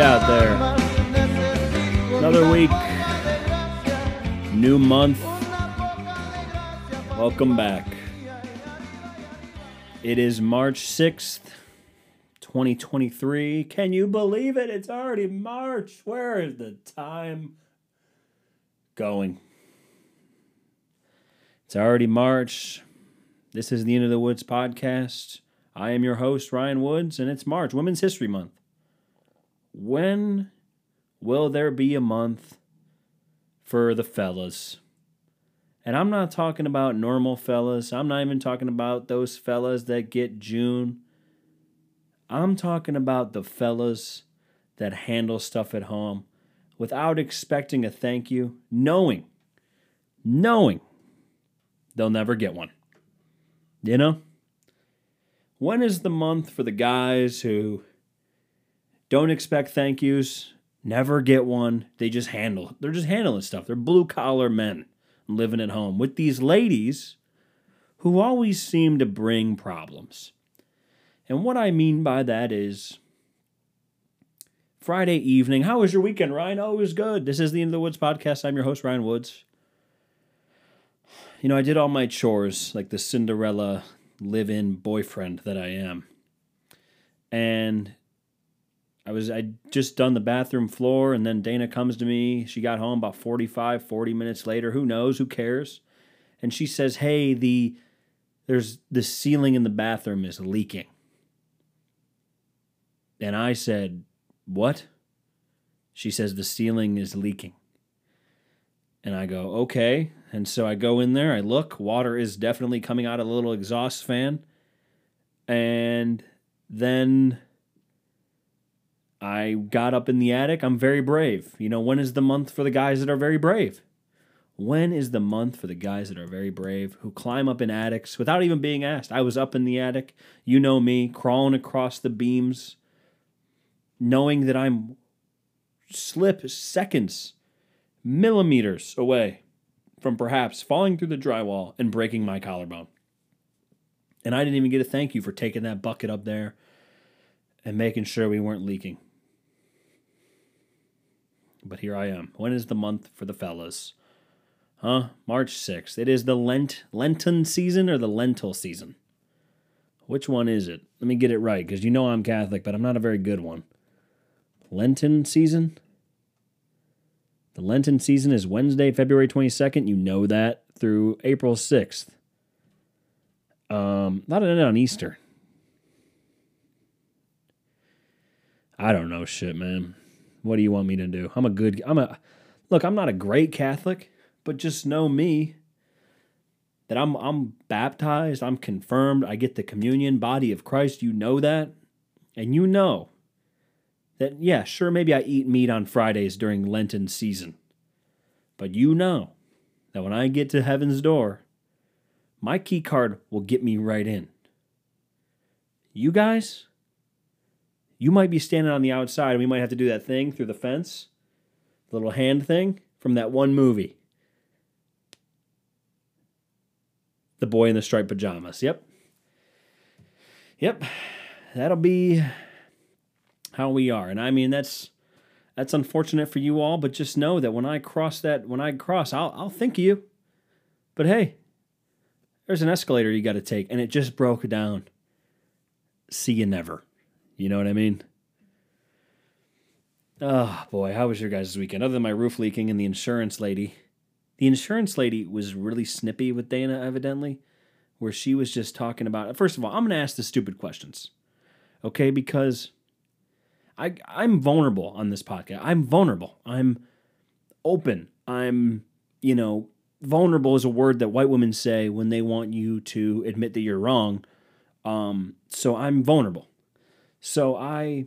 out there. Another week, new month. Welcome back. It is March 6th, 2023. Can you believe it? It's already March. Where is the time going? It's already March. This is the End of the Woods podcast. I am your host, Ryan Woods, and it's March, Women's History Month. When will there be a month for the fellas? And I'm not talking about normal fellas. I'm not even talking about those fellas that get June. I'm talking about the fellas that handle stuff at home without expecting a thank you, knowing, knowing they'll never get one. You know? When is the month for the guys who don't expect thank yous, never get one, they just handle they're just handling stuff. They're blue collar men living at home with these ladies who always seem to bring problems. And what I mean by that is Friday evening. How was your weekend, Ryan? Oh, it was good. This is the End of the Woods podcast. I'm your host, Ryan Woods. You know, I did all my chores like the Cinderella live in boyfriend that I am. And I was I just done the bathroom floor and then Dana comes to me. She got home about 45 40 minutes later. Who knows? Who cares? And she says, "Hey, the there's the ceiling in the bathroom is leaking." And I said, "What?" She says the ceiling is leaking. And I go, "Okay." And so I go in there, I look, water is definitely coming out of the little exhaust fan. And then I got up in the attic. I'm very brave. You know, when is the month for the guys that are very brave? When is the month for the guys that are very brave who climb up in attics without even being asked? I was up in the attic, you know me, crawling across the beams, knowing that I'm slip seconds, millimeters away from perhaps falling through the drywall and breaking my collarbone. And I didn't even get a thank you for taking that bucket up there and making sure we weren't leaking. But here I am. When is the month for the fellas? Huh? March 6th. It is the Lent Lenten season or the lentil season? Which one is it? Let me get it right because you know I'm Catholic, but I'm not a very good one. Lenten season? The Lenten season is Wednesday, February 22nd. You know that through April 6th. Um, not an end on Easter. I don't know shit, man. What do you want me to do? I'm a good I'm a Look, I'm not a great Catholic, but just know me that I'm I'm baptized, I'm confirmed, I get the communion body of Christ. You know that? And you know that yeah, sure maybe I eat meat on Fridays during Lenten season. But you know that when I get to heaven's door, my key card will get me right in. You guys, you might be standing on the outside and we might have to do that thing through the fence, the little hand thing from that one movie. The boy in the striped pajamas. Yep. Yep. That'll be how we are. And I mean that's that's unfortunate for you all, but just know that when I cross that when I cross, I'll I'll think of you. But hey, there's an escalator you got to take and it just broke down. See you never. You know what I mean? Oh boy, how was your guys' weekend? Other than my roof leaking and the insurance lady. The insurance lady was really snippy with Dana, evidently, where she was just talking about. First of all, I'm going to ask the stupid questions, okay? Because I I'm vulnerable on this podcast. I'm vulnerable. I'm open. I'm you know vulnerable is a word that white women say when they want you to admit that you're wrong. Um, so I'm vulnerable. So I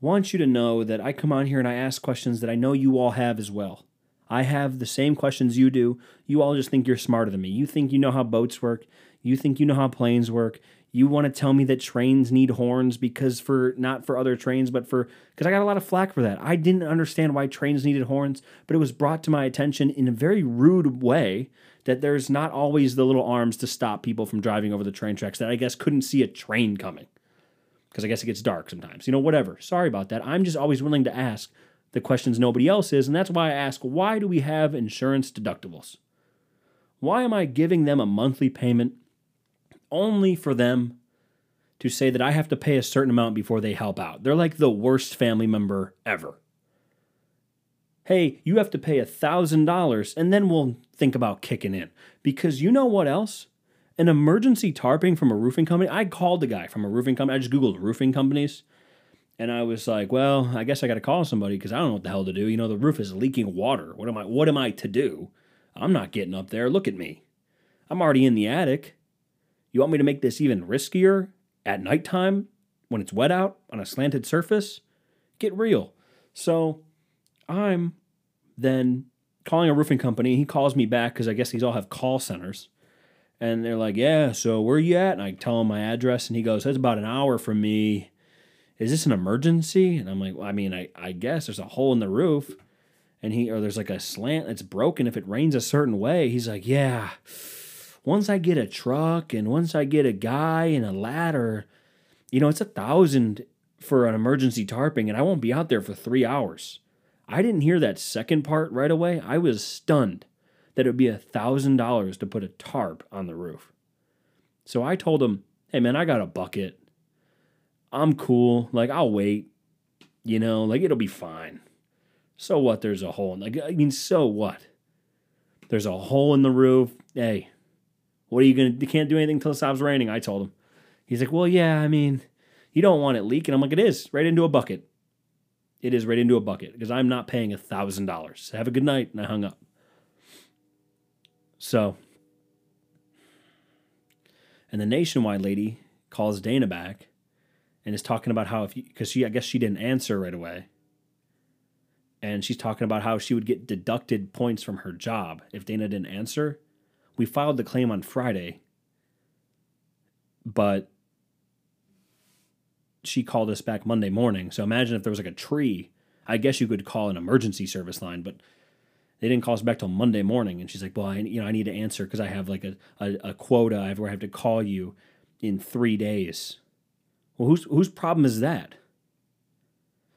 want you to know that I come on here and I ask questions that I know you all have as well. I have the same questions you do. You all just think you're smarter than me. You think you know how boats work. You think you know how planes work. You want to tell me that trains need horns because for not for other trains, but for because I got a lot of flack for that. I didn't understand why trains needed horns, but it was brought to my attention in a very rude way that there's not always the little arms to stop people from driving over the train tracks that I guess couldn't see a train coming. because I guess it gets dark sometimes. You know, whatever. Sorry about that. I'm just always willing to ask the questions nobody else is, and that's why I ask why do we have insurance deductibles? Why am I giving them a monthly payment only for them to say that I have to pay a certain amount before they help out? They're like the worst family member ever. Hey, you have to pay a $1,000 and then we'll think about kicking in. Because you know what else? An emergency tarping from a roofing company. I called the guy from a roofing company. I just Googled roofing companies. And I was like, well, I guess I got to call somebody because I don't know what the hell to do. You know, the roof is leaking water. What am I what am I to do? I'm not getting up there. Look at me. I'm already in the attic. You want me to make this even riskier at nighttime when it's wet out on a slanted surface? Get real. So I'm then calling a roofing company. He calls me back because I guess these all have call centers. And they're like, Yeah, so where are you at? And I tell him my address, and he goes, That's about an hour from me. Is this an emergency? And I'm like, well, I mean, I, I guess there's a hole in the roof and he or there's like a slant that's broken if it rains a certain way. He's like, yeah. Once I get a truck and once I get a guy and a ladder, you know, it's a thousand for an emergency tarping, and I won't be out there for three hours. I didn't hear that second part right away. I was stunned that it would be a thousand dollars to put a tarp on the roof. So I told him, hey man, I got a bucket. I'm cool. Like I'll wait. You know, like it'll be fine. So what? There's a hole. Like I mean, so what? There's a hole in the roof. Hey, what are you gonna? You can't do anything until it stops raining. I told him. He's like, well, yeah. I mean, you don't want it leaking. I'm like, it is right into a bucket. It is right into a bucket because I'm not paying a thousand dollars. Have a good night, and I hung up. So, and the nationwide lady calls Dana back and is talking about how if because she I guess she didn't answer right away and she's talking about how she would get deducted points from her job if Dana didn't answer. We filed the claim on Friday, but she called us back Monday morning. So imagine if there was like a tree. I guess you could call an emergency service line, but they didn't call us back till Monday morning. And she's like, "Well, I, you know, I need to answer because I have like a, a, a quota. I have where I have to call you in three days." Well, whose whose problem is that?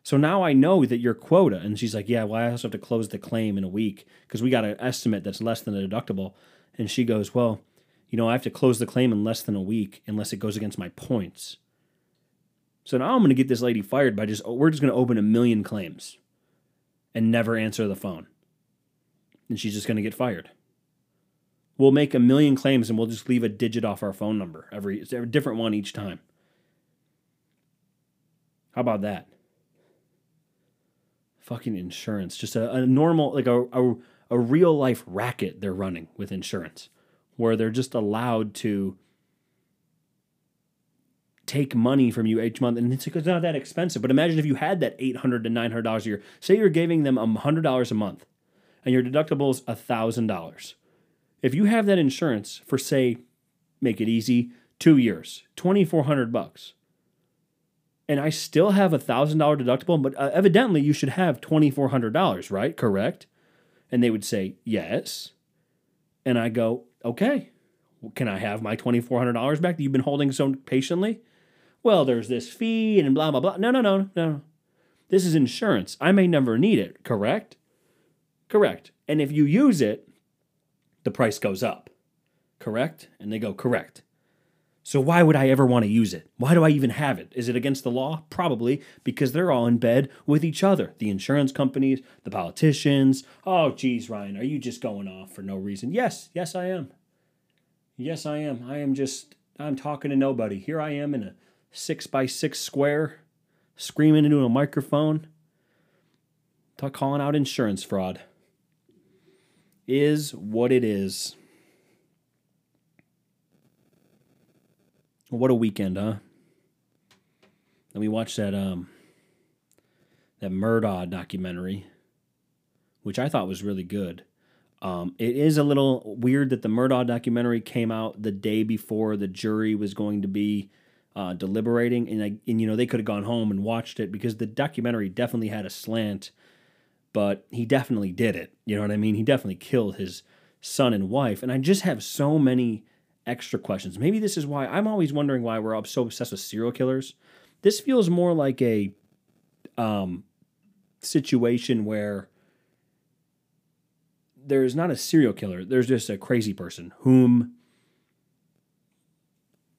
So now I know that your quota. And she's like, yeah, well, I also have to close the claim in a week because we got an estimate that's less than the deductible. And she goes, well, you know, I have to close the claim in less than a week unless it goes against my points. So now I'm going to get this lady fired by just, oh, we're just going to open a million claims and never answer the phone. And she's just going to get fired. We'll make a million claims and we'll just leave a digit off our phone number every, a different one each time. How about that? fucking insurance. Just a, a normal, like a, a, a real life racket they're running with insurance, where they're just allowed to take money from you each month. And it's, it's not that expensive. But imagine if you had that $800 to $900 a year. Say you're giving them $100 a month and your deductible is $1,000. If you have that insurance for, say, make it easy, two years, 2400 bucks and I still have a thousand dollar deductible, but uh, evidently you should have twenty four hundred dollars, right? Correct? And they would say yes, and I go, okay, can I have my twenty four hundred dollars back that you've been holding so patiently? Well, there's this fee and blah blah blah. No, no, no, no. This is insurance. I may never need it. Correct? Correct. And if you use it, the price goes up. Correct? And they go correct. So why would I ever want to use it? Why do I even have it? Is it against the law? Probably because they're all in bed with each other. The insurance companies, the politicians. Oh, geez, Ryan, are you just going off for no reason? Yes, yes, I am. Yes, I am. I am just, I'm talking to nobody. Here I am in a six by six square, screaming into a microphone, calling out insurance fraud. Is what it is. What a weekend, huh? And we watched that um that Murdaugh documentary, which I thought was really good. Um, it is a little weird that the Murdaugh documentary came out the day before the jury was going to be uh, deliberating, and I, and you know they could have gone home and watched it because the documentary definitely had a slant, but he definitely did it. You know what I mean? He definitely killed his son and wife, and I just have so many extra questions. Maybe this is why I'm always wondering why we're so obsessed with serial killers This feels more like a um, situation where there's not a serial killer, there's just a crazy person whom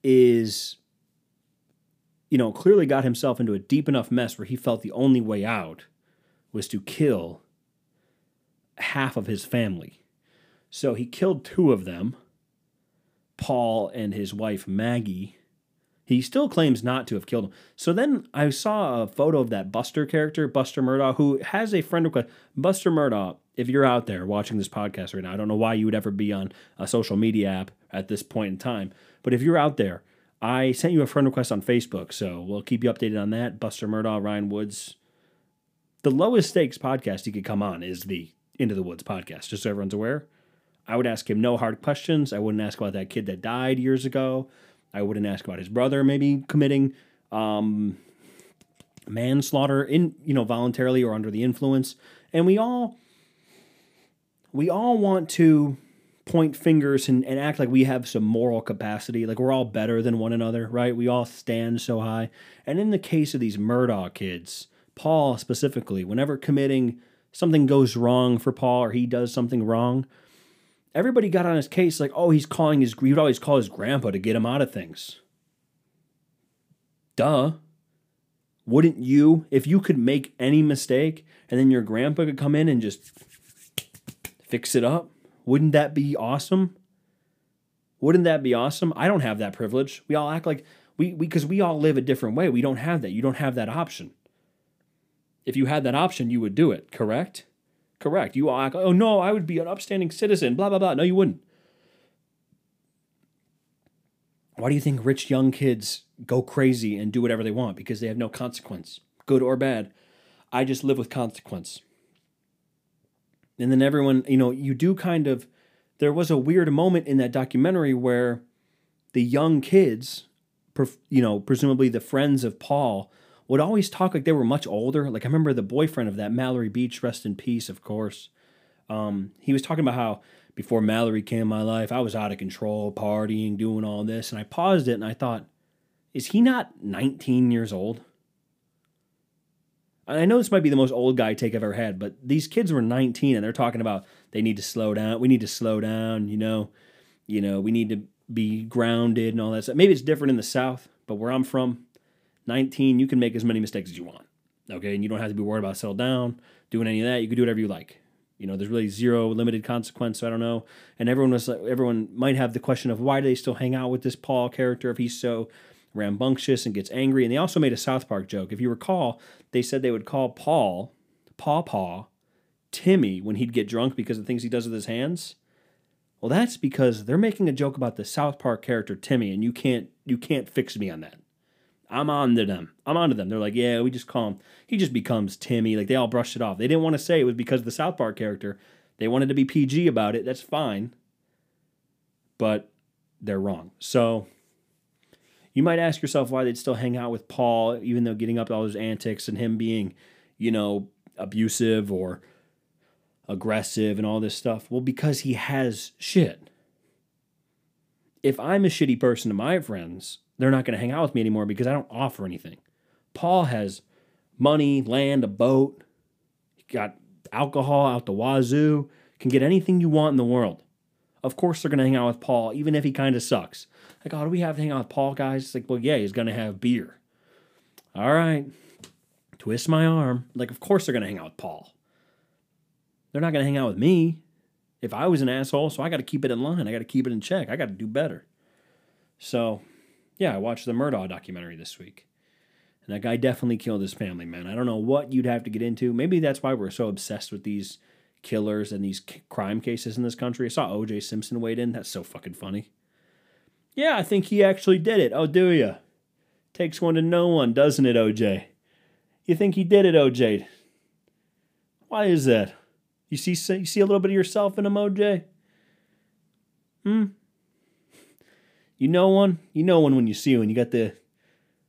is you know, clearly got himself into a deep enough mess where he felt the only way out was to kill half of his family. So he killed two of them, Paul and his wife Maggie. He still claims not to have killed them. So then I saw a photo of that Buster character, Buster Murdaugh, who has a friend request. Buster Murdaugh, if you're out there watching this podcast right now, I don't know why you would ever be on a social media app at this point in time, but if you're out there, I sent you a friend request on Facebook, so we'll keep you updated on that. Buster Murdaugh, Ryan Woods. The lowest stakes podcast he could come on is the Into the Woods podcast, just so everyone's aware. I would ask him no hard questions. I wouldn't ask about that kid that died years ago. I wouldn't ask about his brother maybe committing um, manslaughter in you know voluntarily or under the influence. And we all we all want to point fingers and, and act like we have some moral capacity, like we're all better than one another, right? We all stand so high. And in the case of these Murdaugh kids, Paul specifically, whenever committing something goes wrong for Paul or he does something wrong, everybody got on his case like, oh, he's calling his, he would always call his grandpa to get him out of things. Duh. Wouldn't you, if you could make any mistake and then your grandpa could come in and just fix it up? Wouldn't that be awesome? Wouldn't that be awesome? I don't have that privilege. We all act like we because we, we all live a different way. We don't have that. You don't have that option. If you had that option, you would do it, correct? Correct. You all act, oh no, I would be an upstanding citizen, blah, blah, blah. No, you wouldn't. Why do you think rich young kids go crazy and do whatever they want? Because they have no consequence, good or bad. I just live with consequence. And then everyone, you know, you do kind of. There was a weird moment in that documentary where the young kids, you know, presumably the friends of Paul, would always talk like they were much older. Like I remember the boyfriend of that Mallory Beach, rest in peace, of course. Um, he was talking about how before Mallory came in my life, I was out of control, partying, doing all this, and I paused it and I thought, is he not 19 years old? I know this might be the most old guy take I've ever had, but these kids were 19 and they're talking about they need to slow down. We need to slow down, you know. You know, we need to be grounded and all that stuff. Maybe it's different in the South, but where I'm from, 19, you can make as many mistakes as you want. Okay, and you don't have to be worried about settle down, doing any of that. You can do whatever you like. You know, there's really zero limited consequence. So I don't know. And everyone was everyone might have the question of why do they still hang out with this Paul character if he's so rambunctious and gets angry. And they also made a South Park joke. If you recall, they said they would call Paul, Paw Paw, Timmy when he'd get drunk because of things he does with his hands. Well, that's because they're making a joke about the South Park character Timmy, and you can't you can't fix me on that. I'm on to them. I'm on to them. They're like, yeah, we just call him. He just becomes Timmy. Like they all brushed it off. They didn't want to say it was because of the South Park character. They wanted to be PG about it. That's fine. But they're wrong. So you might ask yourself why they'd still hang out with Paul, even though getting up all his antics and him being, you know, abusive or aggressive and all this stuff. Well, because he has shit. If I'm a shitty person to my friends, they're not going to hang out with me anymore because I don't offer anything. Paul has money, land, a boat, he got alcohol out the wazoo, can get anything you want in the world. Of course, they're going to hang out with Paul, even if he kind of sucks. Like, oh, do we have to hang out with Paul, guys? It's like, well, yeah, he's going to have beer. All right. Twist my arm. Like, of course they're going to hang out with Paul. They're not going to hang out with me. If I was an asshole, so I got to keep it in line. I got to keep it in check. I got to do better. So, yeah, I watched the Murdaugh documentary this week. And that guy definitely killed his family, man. I don't know what you'd have to get into. Maybe that's why we're so obsessed with these killers and these crime cases in this country. I saw OJ Simpson weighed in. That's so fucking funny. Yeah, I think he actually did it. Oh, do you? Takes one to know one, doesn't it, OJ? You think he did it, OJ? Why is that? You see, you see a little bit of yourself in him, OJ? Hmm. You know one. You know one when you see one. You got the,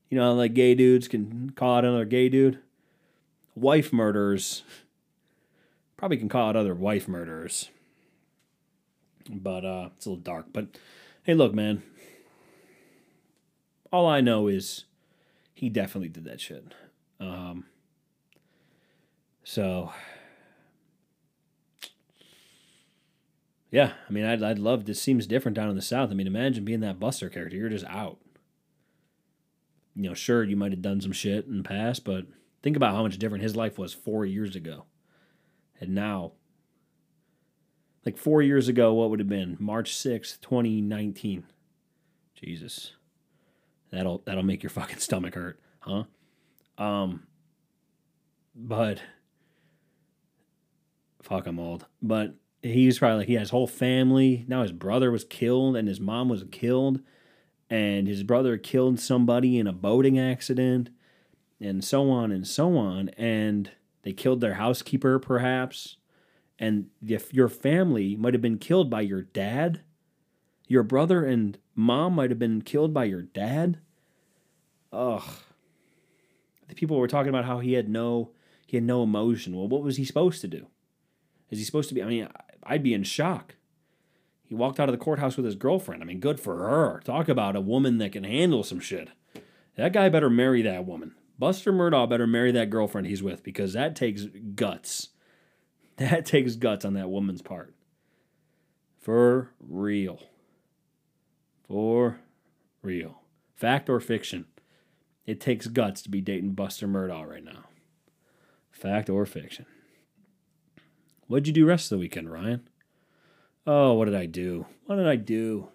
you know, like gay dudes can call out another gay dude. Wife murderers probably can call out other wife murderers. But uh, it's a little dark. But hey, look, man all I know is he definitely did that shit. Um, so, yeah, I mean, I'd, I'd love this. Seems different down in the South. I mean, imagine being that Buster character. You're just out. You know, sure, you might have done some shit in the past, but think about how much different his life was four years ago. And now, like four years ago, what would have been March 6th, 2019? Jesus. That'll that'll make your fucking stomach hurt, huh? Um but fuck I'm old. But he's probably like he has his whole family. Now his brother was killed and his mom was killed and his brother killed somebody in a boating accident and so on and so on and they killed their housekeeper perhaps and if your family might have been killed by your dad your brother and mom might have been killed by your dad. Ugh. The people were talking about how he had no he had no emotion. Well, what was he supposed to do? Is he supposed to be? I mean, I'd be in shock. He walked out of the courthouse with his girlfriend. I mean, good for her. Talk about a woman that can handle some shit. That guy better marry that woman. Buster Murdaugh better marry that girlfriend he's with because that takes guts. That takes guts on that woman's part. For real. For real. Fact or fiction? It takes guts to be dating Buster Murdaugh right now. Fact or fiction? What'd you do rest of the weekend, Ryan? Oh, what did I do? What did I do?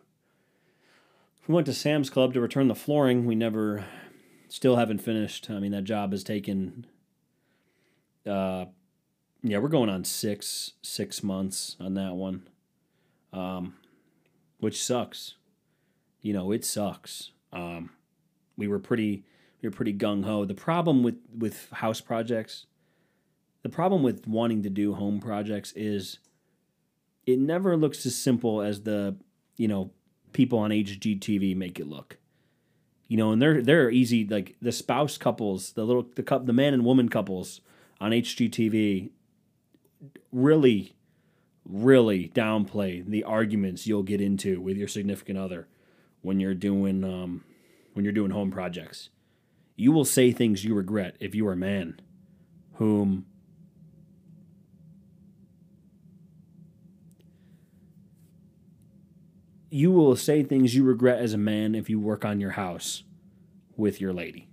We went to Sam's Club to return the flooring. We never, still haven't finished. I mean, that job has taken, uh, yeah, we're going on six six months on that one, um, which sucks you know, it sucks. Um, we were pretty we were pretty gung ho. The problem with with house projects, the problem with wanting to do home projects is it never looks as simple as the you know people on HGTV make it look. You know, and they're they're easy like the spouse couples, the little the cup the man and woman couples on HGTV really really downplay the arguments you'll get into with your significant other when you're doing um, when you're doing home projects. You will say things you regret if you are a man whom you will say things you regret as a man if you work on your house with your lady.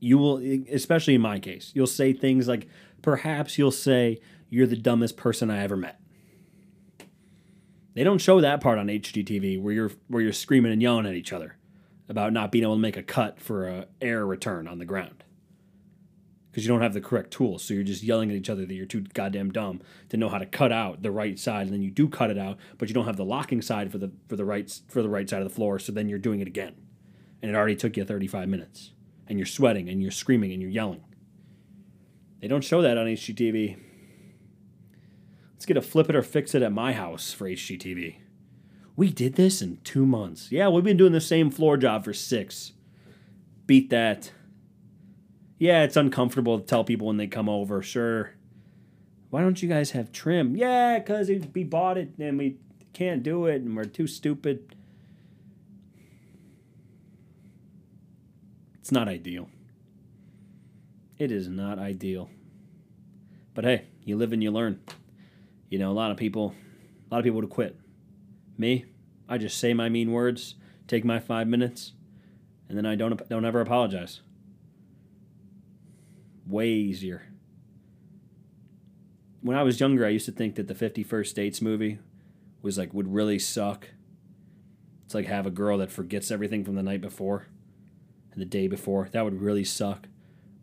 You will, especially in my case, you'll say things like, perhaps you'll say, You're the dumbest person I ever met. They don't show that part on HGTV where you're where you're screaming and yelling at each other about not being able to make a cut for a air return on the ground because you don't have the correct tools. So you're just yelling at each other that you're too goddamn dumb to know how to cut out the right side, and then you do cut it out, but you don't have the locking side for the for the right for the right side of the floor. So then you're doing it again, and it already took you 35 minutes, and you're sweating and you're screaming and you're yelling. They don't show that on HGTV. Let's get a flip it or fix it at my house for HGTV. We did this in two months. Yeah, we've been doing the same floor job for six. Beat that. Yeah, it's uncomfortable to tell people when they come over, sure. Why don't you guys have trim? Yeah, because we bought it and we can't do it and we're too stupid. It's not ideal. It is not ideal. But hey, you live and you learn. You know, a lot of people, a lot of people would quit. Me, I just say my mean words, take my five minutes, and then I don't don't ever apologize. Way easier. When I was younger, I used to think that the Fifty First Dates movie was like would really suck. It's like have a girl that forgets everything from the night before and the day before. That would really suck.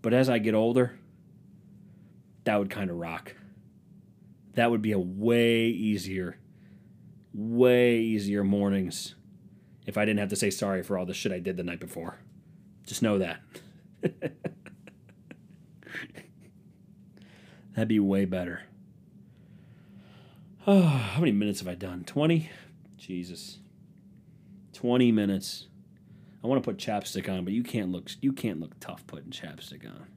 But as I get older, that would kind of rock that would be a way easier, way easier mornings if I didn't have to say sorry for all the shit I did the night before. Just know that. That'd be way better. Oh, how many minutes have I done? 20? Jesus. 20 minutes. I want to put chapstick on, but you can't look you can't look tough putting chapstick on.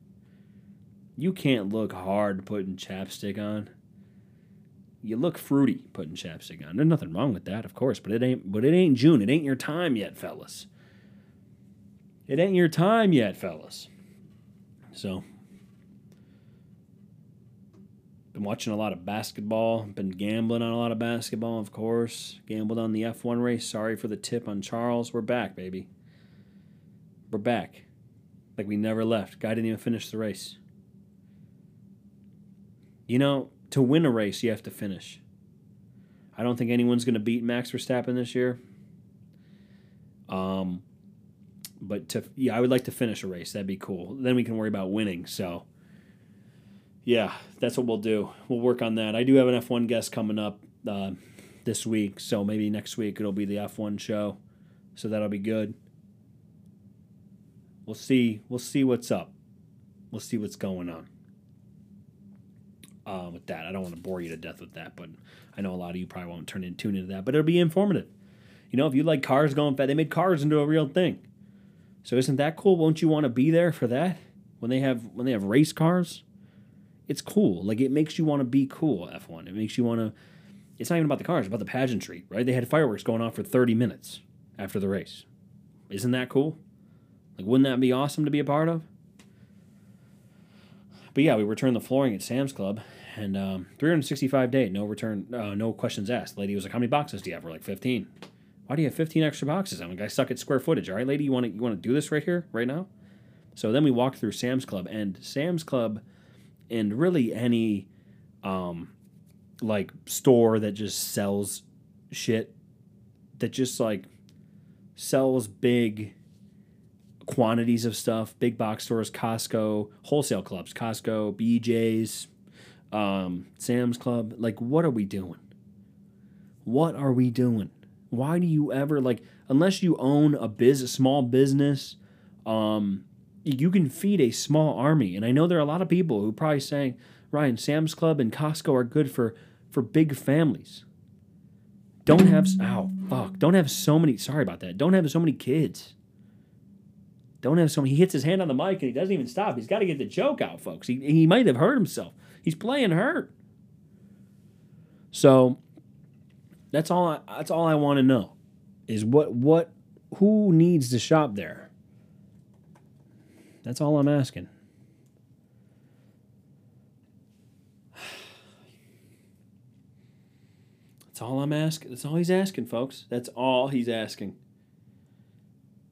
You can't look hard putting chapstick on you look fruity putting chapstick on. There's nothing wrong with that, of course, but it ain't but it ain't June. It ain't your time yet, fellas. it ain't your time yet, fellas. So, been watching a lot of basketball. Been gambling on a lot of basketball, of course. Gambled on the F1 race. Sorry for the tip on Charles. We're back, baby. We're back. Like we never left. Guy didn't even finish the race. You know, to win a race, you have to finish. I don't think anyone's going to beat Max Verstappen this year. Um, but to yeah, I would like to finish a race. That'd be cool. Then we can worry about winning. So, yeah, that's what we'll do. We'll work on that. I do have an F1 guest coming up uh, this week, so maybe next week it'll be the F1 show. So that'll be good. We'll see. We'll see what's up. We'll see what's going on. Uh, with that, I don't want to bore you to death with that, but I know a lot of you probably won't turn in tune into that. But it'll be informative. You know, if you like cars going fast, they made cars into a real thing. So isn't that cool? Won't you want to be there for that when they have when they have race cars? It's cool. Like it makes you want to be cool. F one. It makes you want to. It's not even about the cars. It's about the pageantry, right? They had fireworks going off for thirty minutes after the race. Isn't that cool? Like, wouldn't that be awesome to be a part of? But yeah, we returned the flooring at Sam's Club, and um, 365 day, no return, uh, no questions asked. Lady was like, "How many boxes do you have?" We're like, "15." Why do you have 15 extra boxes? I'm like, I suck at square footage. All right, lady, you want to you want to do this right here, right now? So then we walked through Sam's Club, and Sam's Club, and really any, um, like store that just sells shit, that just like sells big quantities of stuff, big box stores, Costco, wholesale clubs, Costco, BJ's, um, Sam's Club. Like, what are we doing? What are we doing? Why do you ever like unless you own a biz a small business, um, you can feed a small army. And I know there are a lot of people who probably saying, Ryan, Sam's Club and Costco are good for for big families. Don't have oh fuck. Don't have so many sorry about that. Don't have so many kids. Don't have so. He hits his hand on the mic and he doesn't even stop. He's got to get the joke out, folks. He, he might have hurt himself. He's playing hurt. So that's all. I, that's all I want to know is what what who needs to shop there. That's all I'm asking. That's all I'm asking. That's all he's asking, folks. That's all he's asking.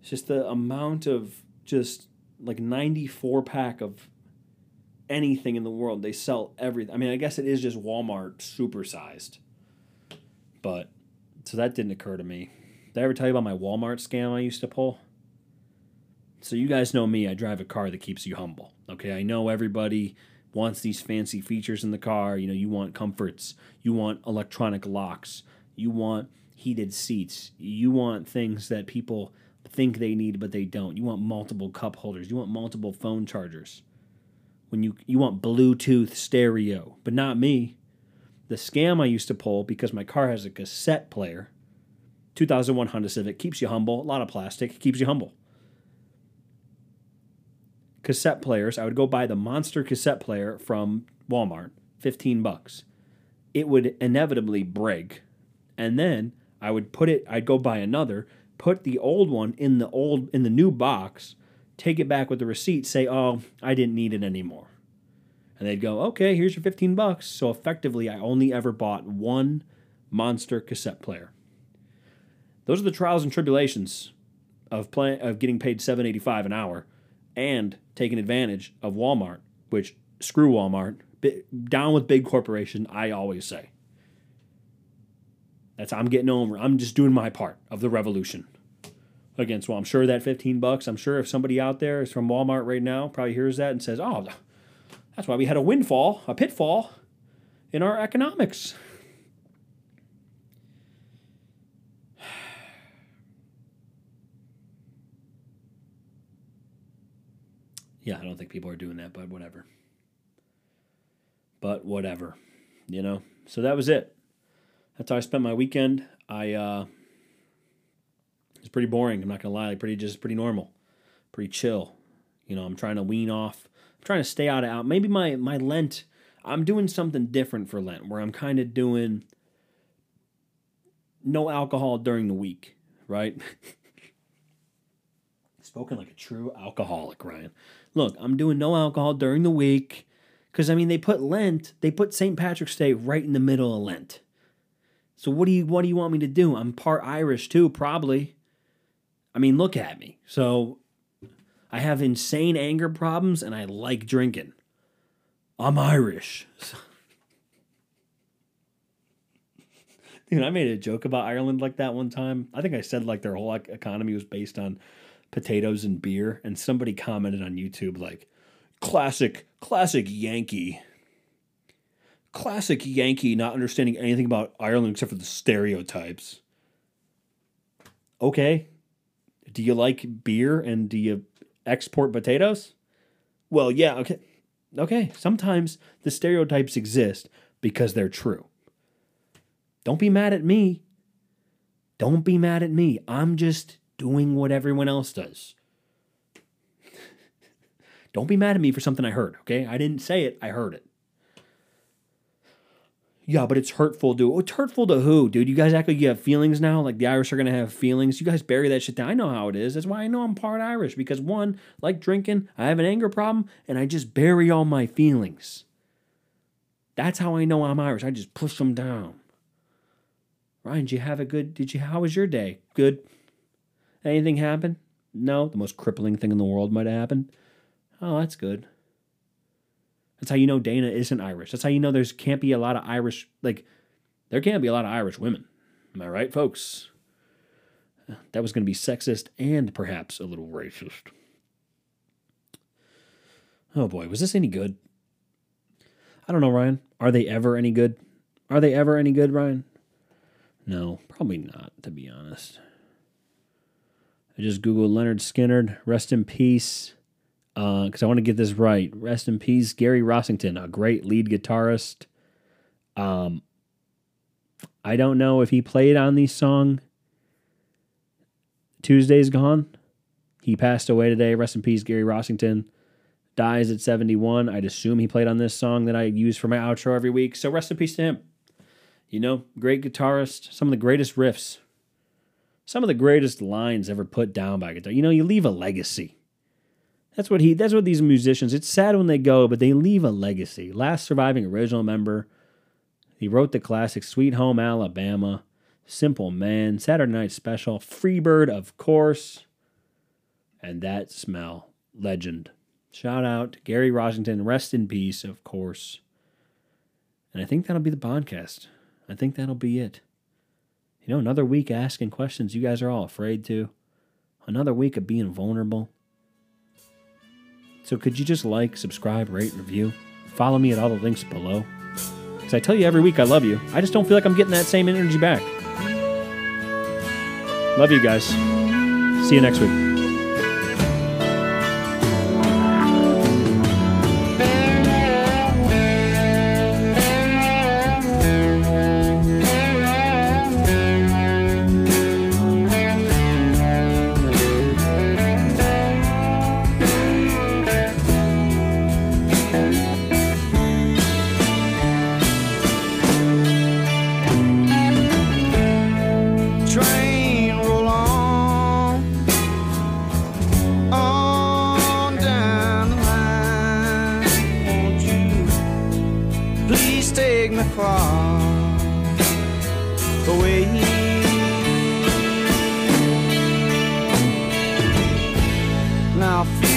It's just the amount of just like 94 pack of anything in the world. They sell everything. I mean, I guess it is just Walmart supersized. But so that didn't occur to me. Did I ever tell you about my Walmart scam I used to pull? So you guys know me, I drive a car that keeps you humble. Okay, I know everybody wants these fancy features in the car. You know, you want comforts, you want electronic locks, you want heated seats, you want things that people think they need but they don't. You want multiple cup holders, you want multiple phone chargers. When you you want Bluetooth stereo, but not me. The scam I used to pull because my car has a cassette player, 2001 Honda Civic, keeps you humble. A lot of plastic, keeps you humble. Cassette players, I would go buy the monster cassette player from Walmart, 15 bucks. It would inevitably break. And then I would put it, I'd go buy another, put the old one in the old in the new box, take it back with the receipt, say, "Oh, I didn't need it anymore." and they'd go, "Okay, here's your 15 bucks." So effectively, I only ever bought one monster cassette player. Those are the trials and tribulations of play, of getting paid 7.85 an hour and taking advantage of Walmart, which screw Walmart, down with big corporation, I always say. That's I'm getting over. I'm just doing my part of the revolution against well, I'm sure that 15 bucks, I'm sure if somebody out there is from Walmart right now, probably hears that and says, "Oh, that's why we had a windfall, a pitfall in our economics. yeah, I don't think people are doing that, but whatever. But whatever, you know. So that was it. That's how I spent my weekend. I uh it's pretty boring, I'm not gonna lie, pretty just pretty normal. Pretty chill. You know, I'm trying to wean off I'm trying to stay out of out. Maybe my my Lent, I'm doing something different for Lent where I'm kind of doing no alcohol during the week, right? Spoken like a true alcoholic, Ryan. Look, I'm doing no alcohol during the week because I mean they put Lent, they put St. Patrick's Day right in the middle of Lent. So what do you what do you want me to do? I'm part Irish too, probably. I mean, look at me. So I have insane anger problems and I like drinking. I'm Irish. Dude, I made a joke about Ireland like that one time. I think I said like their whole economy was based on potatoes and beer, and somebody commented on YouTube like, "Classic, classic Yankee." Classic Yankee not understanding anything about Ireland except for the stereotypes. Okay. Do you like beer and do you export potatoes? Well, yeah, okay. Okay, sometimes the stereotypes exist because they're true. Don't be mad at me. Don't be mad at me. I'm just doing what everyone else does. Don't be mad at me for something I heard, okay? I didn't say it, I heard it. Yeah, but it's hurtful to. It's hurtful to who, dude? You guys act like you have feelings now. Like the Irish are gonna have feelings. You guys bury that shit down. I know how it is. That's why I know I'm part Irish because one, like drinking, I have an anger problem, and I just bury all my feelings. That's how I know I'm Irish. I just push them down. Ryan, did you have a good? Did you? How was your day? Good. Anything happen? No. The most crippling thing in the world might have happened. Oh, that's good. That's how you know Dana isn't Irish. That's how you know there's can't be a lot of Irish like there can't be a lot of Irish women. Am I right, folks? That was going to be sexist and perhaps a little racist. Oh boy, was this any good? I don't know, Ryan. Are they ever any good? Are they ever any good, Ryan? No, probably not, to be honest. I just Googled Lynyrd Skynyrd, rest in peace because uh, I want to get this right. Rest in peace, Gary Rossington, a great lead guitarist. Um, I don't know if he played on the song Tuesday's Gone. He passed away today. Rest in peace, Gary Rossington. Dies at 71. I'd assume he played on this song that I use for my outro every week. So rest in peace to him. You know, great guitarist, some of the greatest riffs, some of the greatest lines ever put down by guitar. You know, you leave a legacy. That's what he. That's what these musicians. It's sad when they go, but they leave a legacy. Last surviving original member. He wrote the classic "Sweet Home Alabama," "Simple Man," "Saturday Night Special," "Freebird," of course, and that smell. Legend. Shout out Gary Rossington. Rest in peace, of course. And I think that'll be the podcast. I think that'll be it. You know, another week asking questions you guys are all afraid to. Another week of being vulnerable. So could you just like, subscribe, rate, review? Follow me at all the links below. Because I tell you every week I love you. I just don't feel like I'm getting that same energy back. Love you guys. See you next week. far away. Now.